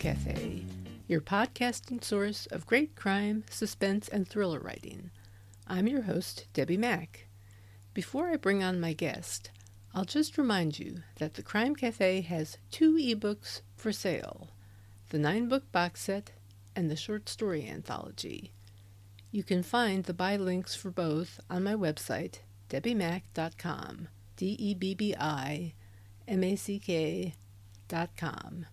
Cafe, your podcasting source of great crime, suspense, and thriller writing. I'm your host, Debbi Mack. Before I bring on my guest, I'll just remind you that the Crime Cafe has two ebooks for sale the nine book box set and the short story anthology. You can find the buy links for both on my website, debbimack.com. D E B B I M A C K dot com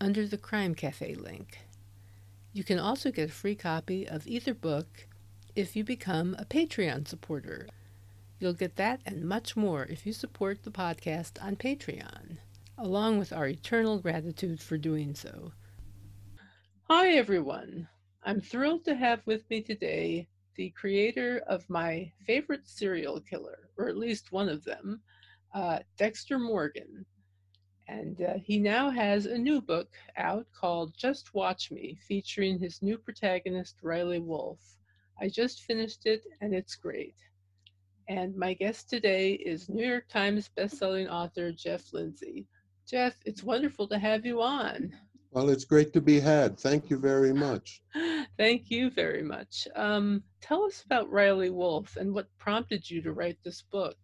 under the Crime Cafe link. You can also get a free copy of either book if you become a Patreon supporter. You'll get that and much more if you support the podcast on Patreon, along with our eternal gratitude for doing so. Hi, everyone. I'm thrilled to have with me today the creator of my favorite serial killer, or at least one of them, uh, Dexter Morgan. And uh, he now has a new book out called Just Watch Me, featuring his new protagonist, Riley Wolfe. I just finished it, and it's great. And my guest today is New York Times bestselling author Jeff Lindsay. Jeff, it's wonderful to have you on. Well, it's great to be had. Thank you very much. Thank you very much. Um, tell us about Riley Wolfe and what prompted you to write this book.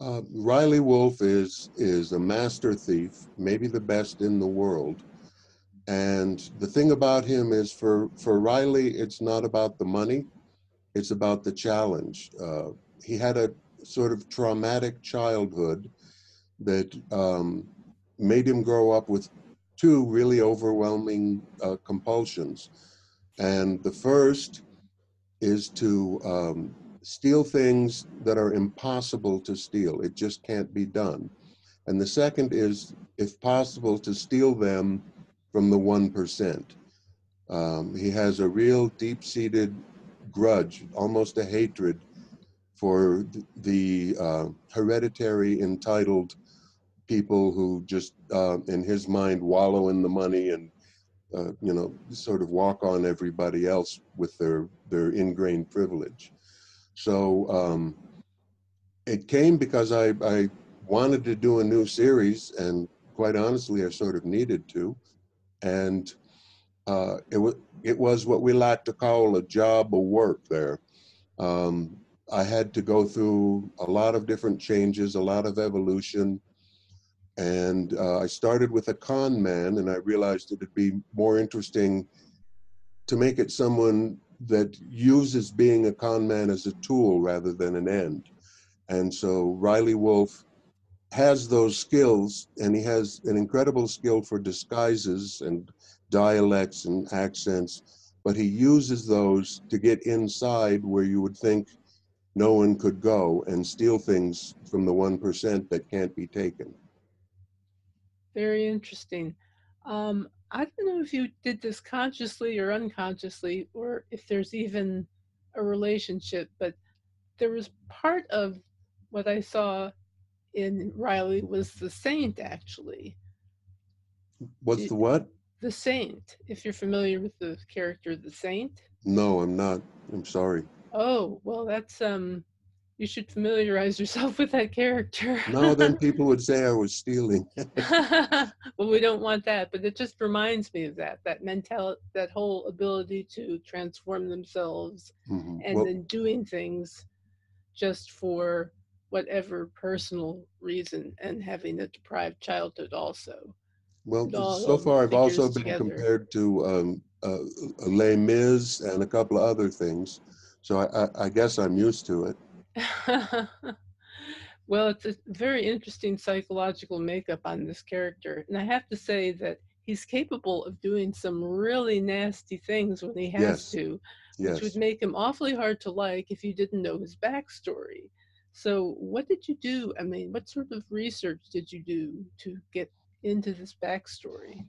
Uh, Riley Wolfe is is a master thief, maybe the best in the world. And the thing about him is, for for Riley, it's not about the money; it's about the challenge. Uh, he had a sort of traumatic childhood that um, made him grow up with two really overwhelming uh, compulsions. And the first is to um, steal things that are impossible to steal. It just can't be done. And the second is, if possible, to steal them from the 1%. Um, he has a real deep seated grudge, almost a hatred for the uh, hereditary entitled people who just, uh, in his mind, wallow in the money and, uh, you know, sort of walk on everybody else with their, their ingrained privilege. So um, it came because I, I wanted to do a new series, and quite honestly, I sort of needed to. And uh, it, was, it was what we like to call a job of work there. Um, I had to go through a lot of different changes, a lot of evolution, and uh, I started with a con man, and I realized it'd be more interesting to make it someone that uses being a con man as a tool rather than an end. And so Riley Wolfe has those skills, and he has an incredible skill for disguises and dialects and accents, but he uses those to get inside where you would think no one could go and steal things from the 1% that can't be taken. Very interesting. Um, I don't know if you did this consciously or unconsciously, or if there's even a relationship, but there was part of what I saw in Riley was the saint, actually. What's the what? The saint. If you're familiar with the character, the saint. No, I'm not. I'm sorry. Oh well, that's um you should familiarize yourself with that character. no, then people would say I was stealing. well, we don't want that, but it just reminds me of that that mentality, that whole ability to transform themselves, mm-hmm. and well, then doing things just for whatever personal reason, and having a deprived childhood also. Well, so far I've also been together. compared to um, uh, Les Mis and a couple of other things, so I, I, I guess I'm used to it. well, it's a very interesting psychological makeup on this character. And I have to say that he's capable of doing some really nasty things when he has yes. to, yes. which would make him awfully hard to like if you didn't know his backstory. So, what did you do? I mean, what sort of research did you do to get into this backstory?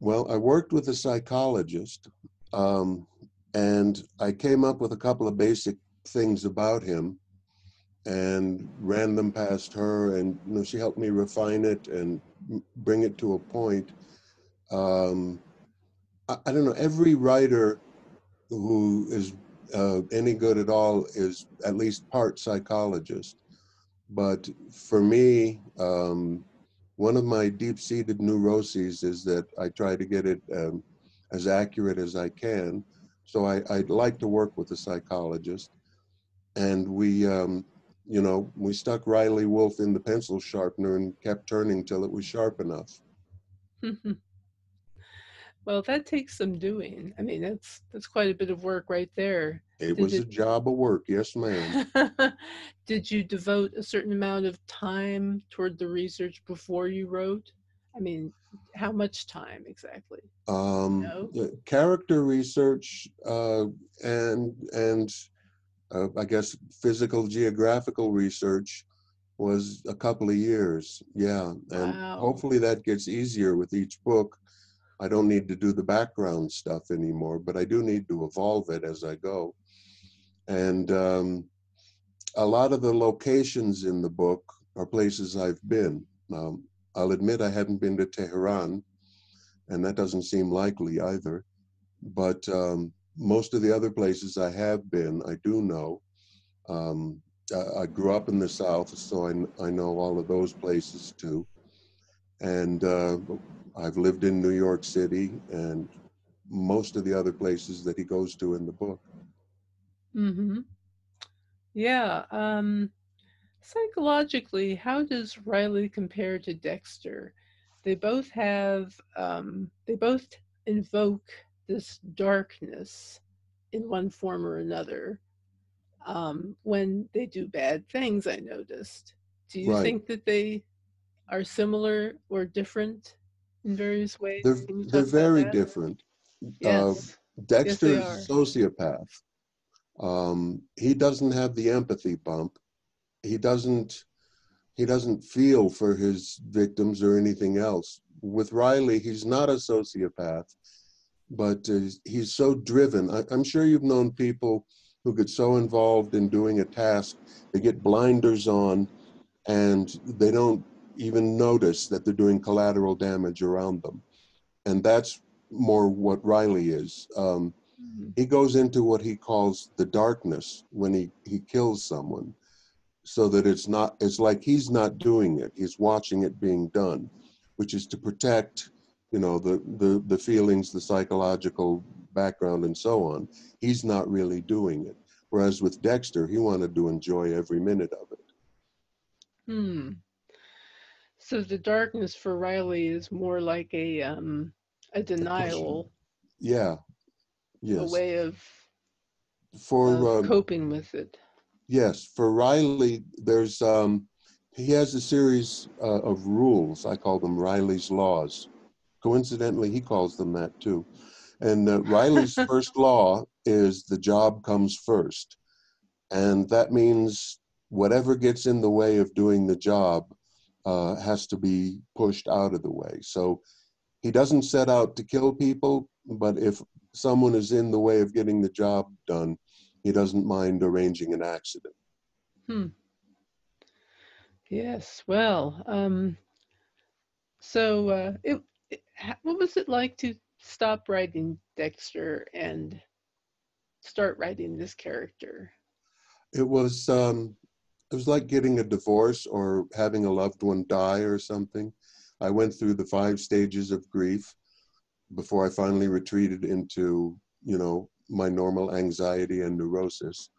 Well, I worked with a psychologist, um, and I came up with a couple of basic things about him and ran them past her and you know she helped me refine it and bring it to a point. Um, I, I, don't know every writer who is uh, any good at all is at least part psychologist. But for me um, one of my deep-seated neuroses is that I try to get it um, as accurate as I can. So I, I'd like to work with a psychologist, and we, um, you know, we stuck Riley Wolfe in the pencil sharpener and kept turning till it was sharp enough. well, that takes some doing. I mean, that's that's quite a bit of work right there. It Did was it, a job of work, yes, ma'am. Did you devote a certain amount of time toward the research before you wrote? I mean, how much time exactly? Um, no? Character research uh, and and uh, I guess physical geographical research was a couple of years. Yeah, and wow. hopefully that gets easier with each book. I don't need to do the background stuff anymore, but I do need to evolve it as I go. And um, a lot of the locations in the book are places I've been. Um, I'll admit I hadn't been to Tehran, and that doesn't seem likely either. But um, most of the other places I have been, I do know. Um, I, I, grew up in the South, so I, I know all of those places too. And uh, I've lived in New York City and most of the other places that he goes to in the book. Mm-hmm. Yeah. Um, psychologically, how does Riley compare to Dexter? They both have, um, they both invoke this darkness in one form or another um, when they do bad things, I noticed. Do you right. think that they are similar or different in various ways? They're, they're very different. Yes. Uh, Dexter yes, is a sociopath. Um, he doesn't have the empathy bump. He doesn't. He doesn't feel for his victims or anything else. With Riley, he's not a sociopath, but uh, he's so driven. I, I'm sure you've known people who get so involved in doing a task, they get blinders on, and they don't even notice that they're doing collateral damage around them. And that's more what Riley is. Um, Mm-hmm. He goes into what he calls the darkness when he, he kills someone so that it's not it's like he's not doing it he's watching it being done which is to protect you know the the the feelings the psychological background and so on he's not really doing it whereas with dexter he wanted to enjoy every minute of it hmm so the darkness for riley is more like a um a denial yeah yes. a way of for uh, coping with it. Yes, for Riley, there's um, he has a series uh, of rules. I call them Riley's laws. Coincidentally, he calls them that too. And uh, Riley's first law is the job comes first, and that means whatever gets in the way of doing the job uh, has to be pushed out of the way. So he doesn't set out to kill people, but if someone is in the way of getting the job done, he doesn't mind arranging an accident. Hmm. Yes. Well, um, so uh, it, it, what was it like to stop writing Dexter and start writing this character? It was um, it was like getting a divorce or having a loved one die or something. I went through the five stages of grief before I finally retreated into, you know, my normal anxiety and neurosis.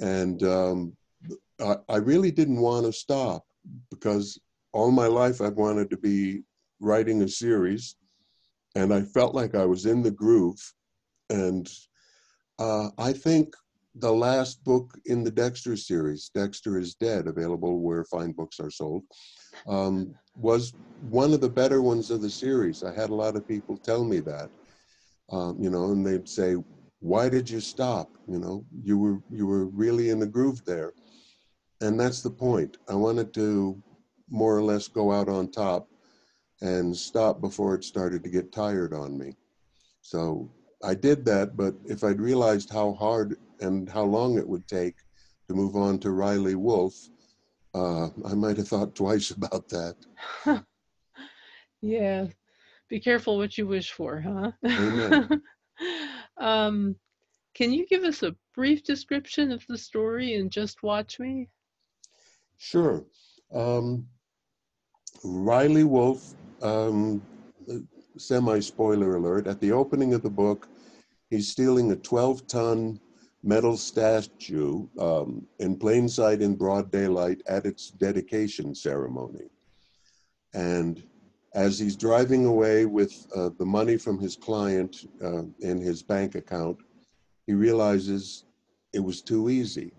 And um, I, I really didn't want to stop because all my life I've wanted to be writing a series, and I felt like I was in the groove. And uh, I think the last book in the Dexter series, Dexter is Dead, available where fine books are sold, um, was one of the better ones of the series. I had a lot of people tell me that, um, you know, and they'd say, "Why did you stop? You know, you were you were really in the groove there." And that's the point. I wanted to more or less go out on top and stop before it started to get tired on me. So I did that, but if I'd realized how hard and how long it would take to move on to Riley Wolfe, uh, I might have thought twice about that. yeah, be careful what you wish for, huh? Amen. um, can you give us a brief description of the story in Just Watch Me? Sure. Um, Riley Wolfe, um, semi spoiler alert, at the opening of the book, he's stealing a 12 ton metal statue um, in plain sight in broad daylight at its dedication ceremony. And as he's driving away with uh, the money from his client uh, in his bank account, he realizes it was too easy.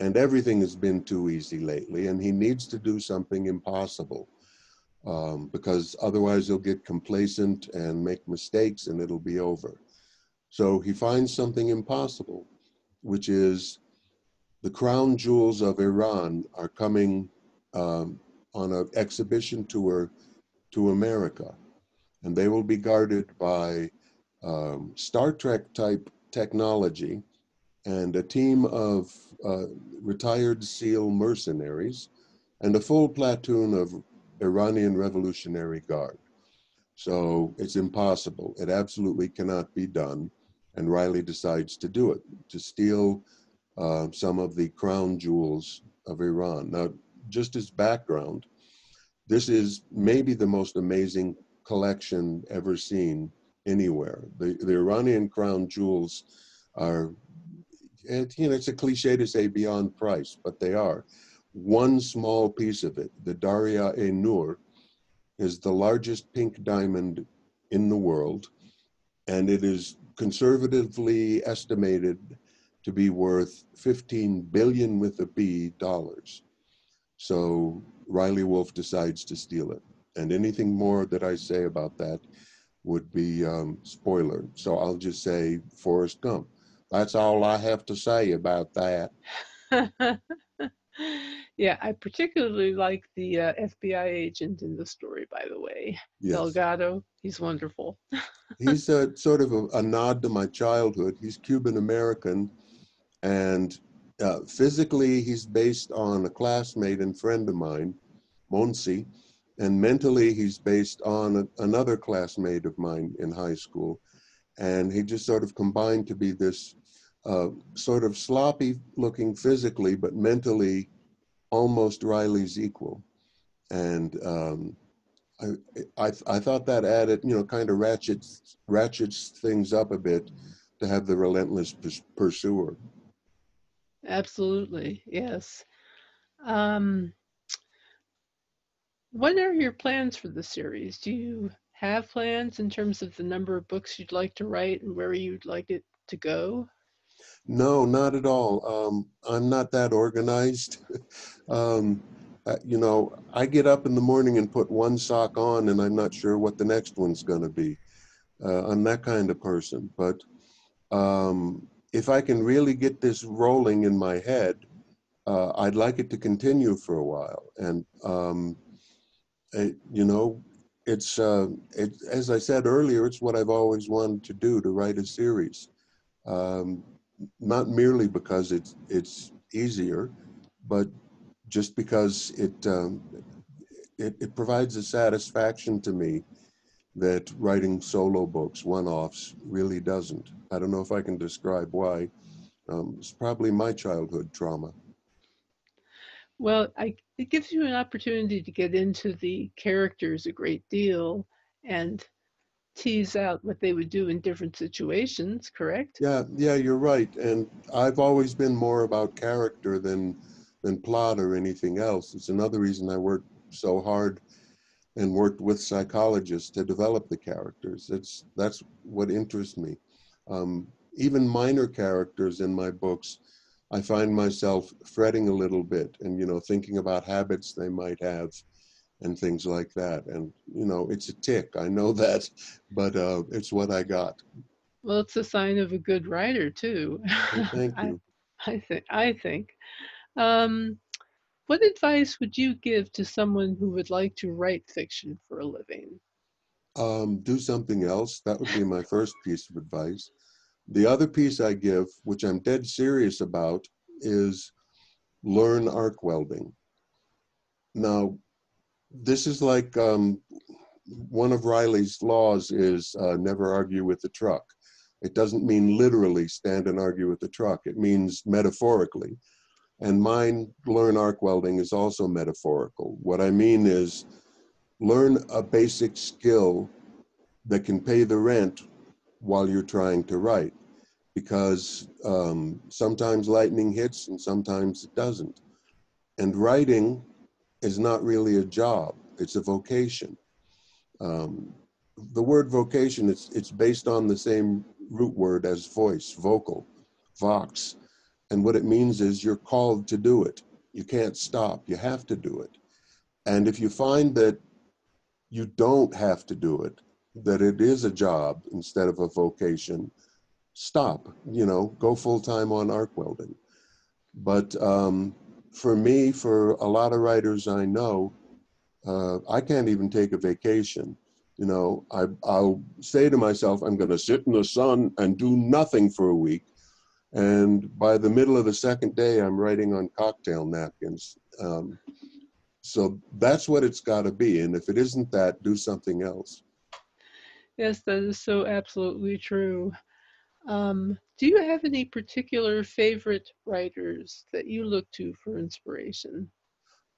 And everything has been too easy lately, and he needs to do something impossible um, because otherwise he'll get complacent and make mistakes and it'll be over. So he finds something impossible, which is the crown jewels of Iran are coming um, on an exhibition tour to America, and they will be guarded by um, Star Trek type technology and a team of uh, retired SEAL mercenaries and a full platoon of Iranian Revolutionary Guard. So it's impossible. It absolutely cannot be done. And Riley decides to do it, to steal uh, some of the crown jewels of Iran. Now, just as background, this is maybe the most amazing collection ever seen anywhere. The, the Iranian crown jewels are, it, you know, it's a cliche to say beyond price, but they are. One small piece of it, the Darya e Nur, is the largest pink diamond in the world, and it is conservatively estimated to be worth 15 billion with a B dollars. So Riley Wolfe decides to steal it. And anything more that I say about that would be um, spoiler. So I'll just say Forrest Gump. That's all I have to say about that. yeah, I particularly like the uh, FBI agent in the story, by the way. Yes. Delgado, he's wonderful. he's a, sort of a, a nod to my childhood. He's Cuban American, and uh, physically, he's based on a classmate and friend of mine, Monsi, and mentally, he's based on a, another classmate of mine in high school. And he just sort of combined to be this uh, sort of sloppy looking physically, but mentally almost Riley's equal. And um, I, I, I thought that added, you know, kind of ratchets, ratchets things up a bit to have the relentless pursuer. Absolutely, yes. Um, what are your plans for the series? Do you have plans in terms of the number of books you'd like to write and where you'd like it to go? No, not at all. Um, I'm not that organized. um, uh, you know, I get up in the morning and put one sock on, and I'm not sure what the next one's going to be. Uh, I'm that kind of person. But um, if I can really get this rolling in my head, uh, I'd like it to continue for a while. And um, it, you know, it's uh, it, as I said earlier, it's what I've always wanted to do to write a series. Um, not merely because it's it's easier, but just because it, um, it it provides a satisfaction to me that writing solo books, one-offs, really doesn't. I don't know if I can describe why. Um, it's probably my childhood trauma. Well, I, it gives you an opportunity to get into the characters a great deal and tease out what they would do in different situations, correct? Yeah, yeah, you're right. And I've always been more about character than than plot or anything else. It's another reason I worked so hard and worked with psychologists to develop the characters. It's that's what interests me. Um, even minor characters in my books I find myself fretting a little bit and, you know, thinking about habits they might have and things like that. And, you know, it's a tick. I know that, but uh, it's what I got. Well, it's a sign of a good writer, too. Well, thank you. I, I think. I think. Um, what advice would you give to someone who would like to write fiction for a living? Um, do something else. That would be my first piece of advice. The other piece I give, which I'm dead serious about, is learn arc welding. Now, this is like um, one of Riley's laws is uh, never argue with the truck. It doesn't mean literally stand and argue with the truck. It means metaphorically. And mine, learn arc welding, is also metaphorical. What I mean is learn a basic skill that can pay the rent while you're trying to write because um, sometimes lightning hits and sometimes it doesn't. And writing is not really a job, it's a vocation. Um, the word vocation, it's, it's based on the same root word as voice, vocal, vox. And what it means is you're called to do it. You can't stop, you have to do it. And if you find that you don't have to do it, that it is a job instead of a vocation, stop, you know, go full time on arc welding. But um, for me, for a lot of writers I know, uh, I can't even take a vacation. You know, I, I'll say to myself, I'm going to sit in the sun and do nothing for a week. And by the middle of the second day, I'm writing on cocktail napkins. Um, so that's what it's got to be. And if it isn't that, do something else. Yes, that is so absolutely true. Um, do you have any particular favorite writers that you look to for inspiration?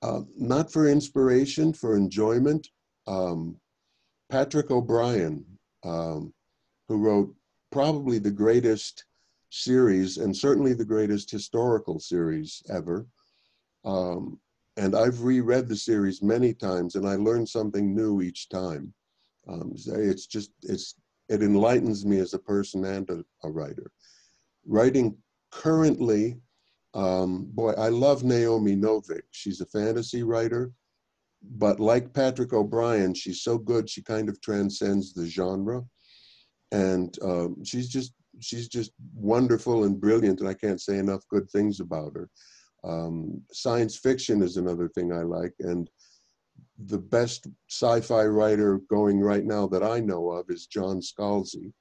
Uh, not for inspiration, for enjoyment. Um, Patrick O'Brian, um, who wrote probably the greatest series and certainly the greatest historical series ever. Um, and I've reread the series many times and I learn something new each time. Um, it's just it's it enlightens me as a person and a, a writer. Writing currently, um, boy, I love Naomi Novik. She's a fantasy writer, but like Patrick O'Brian, she's so good she kind of transcends the genre, and um, she's just she's just wonderful and brilliant, and I can't say enough good things about her. Um, science fiction is another thing I like, and the best sci-fi writer going right now that I know of is John Scalzi.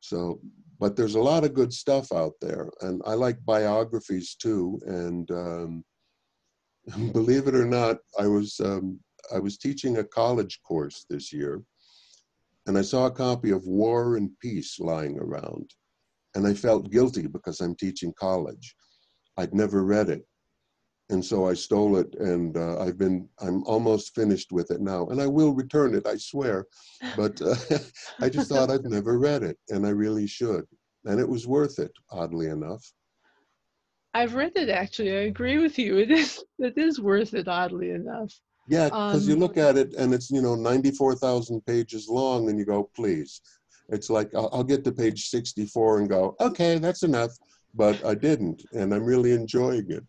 So, but there's a lot of good stuff out there, and I like biographies too. And um, believe it or not, I was um, I was teaching a college course this year, and I saw a copy of War and Peace lying around, and I felt guilty because I'm teaching college. I'd never read it, and so I stole it, and uh, I've been I'm almost finished with it now, and I will return it, I swear. But uh, I just thought I'd never read it, and I really should, and it was worth it, oddly enough. I've read it actually. I agree with you. It is it is worth it, oddly enough. Yeah, because um, you look at it and it's you know ninety four thousand pages long, and you go, please. It's like I'll, I'll get to page sixty four and go, okay, that's enough. But I didn't, and I'm really enjoying it.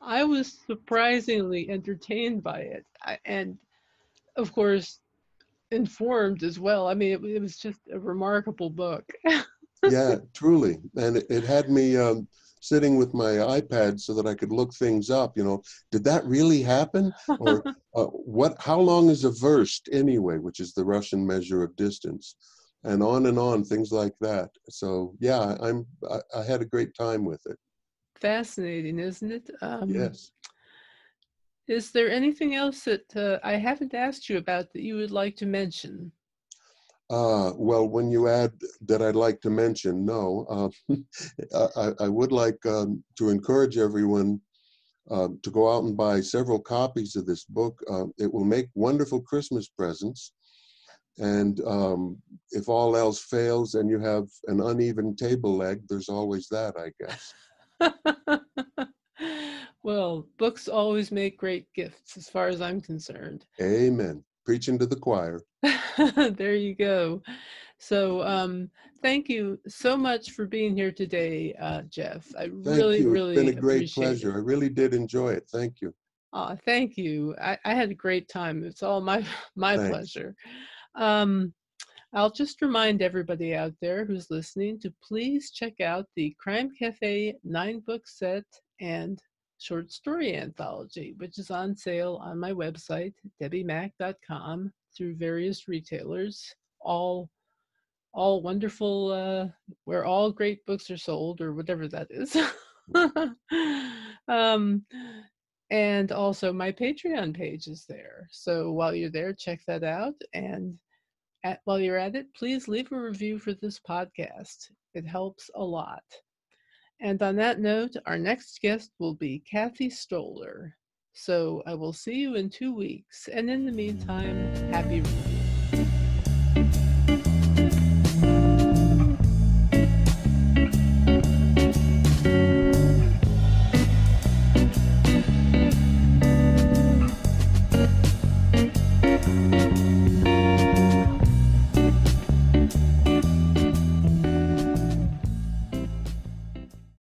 I was surprisingly entertained by it, I, and of course, informed as well. I mean, it, it was just a remarkable book. yeah, truly, and it, it had me um, sitting with my iPad so that I could look things up. You know, did that really happen, or uh, what? How long is a verst anyway? Which is the Russian measure of distance, and on and on, things like that. So yeah, I'm I, I had a great time with it fascinating, isn't it? Um, yes. Is there anything else that uh, I haven't asked you about that you would like to mention? Uh, well, when you add that I'd like to mention, no, uh, I, I, would like um, to encourage everyone uh, to go out and buy several copies of this book. Uh, it will make wonderful Christmas presents. And um, if all else fails and you have an uneven table leg, there's always that, I guess. well, books always make great gifts as far as I'm concerned. Amen. Preaching to the choir. there you go. So, um, thank you so much for being here today, uh, Jeff. I thank really, you. really, it's been a great pleasure. It. I really did enjoy it. Thank you. Oh, thank you. I, I had a great time. It's all my my Thanks. pleasure. Um, I'll just remind everybody out there who's listening to please check out the Crime Cafe nine book set and short story anthology, which is on sale on my website, debbimack.com, through various retailers, all all wonderful uh, where all great books are sold or whatever that is. um, and also my Patreon page is there. So while you're there, check that out and at, while you're at it, please leave a review for this podcast. It helps a lot. And on that note, our next guest will be Kathy Stoller. So I will see you in two weeks. And in the meantime, happy.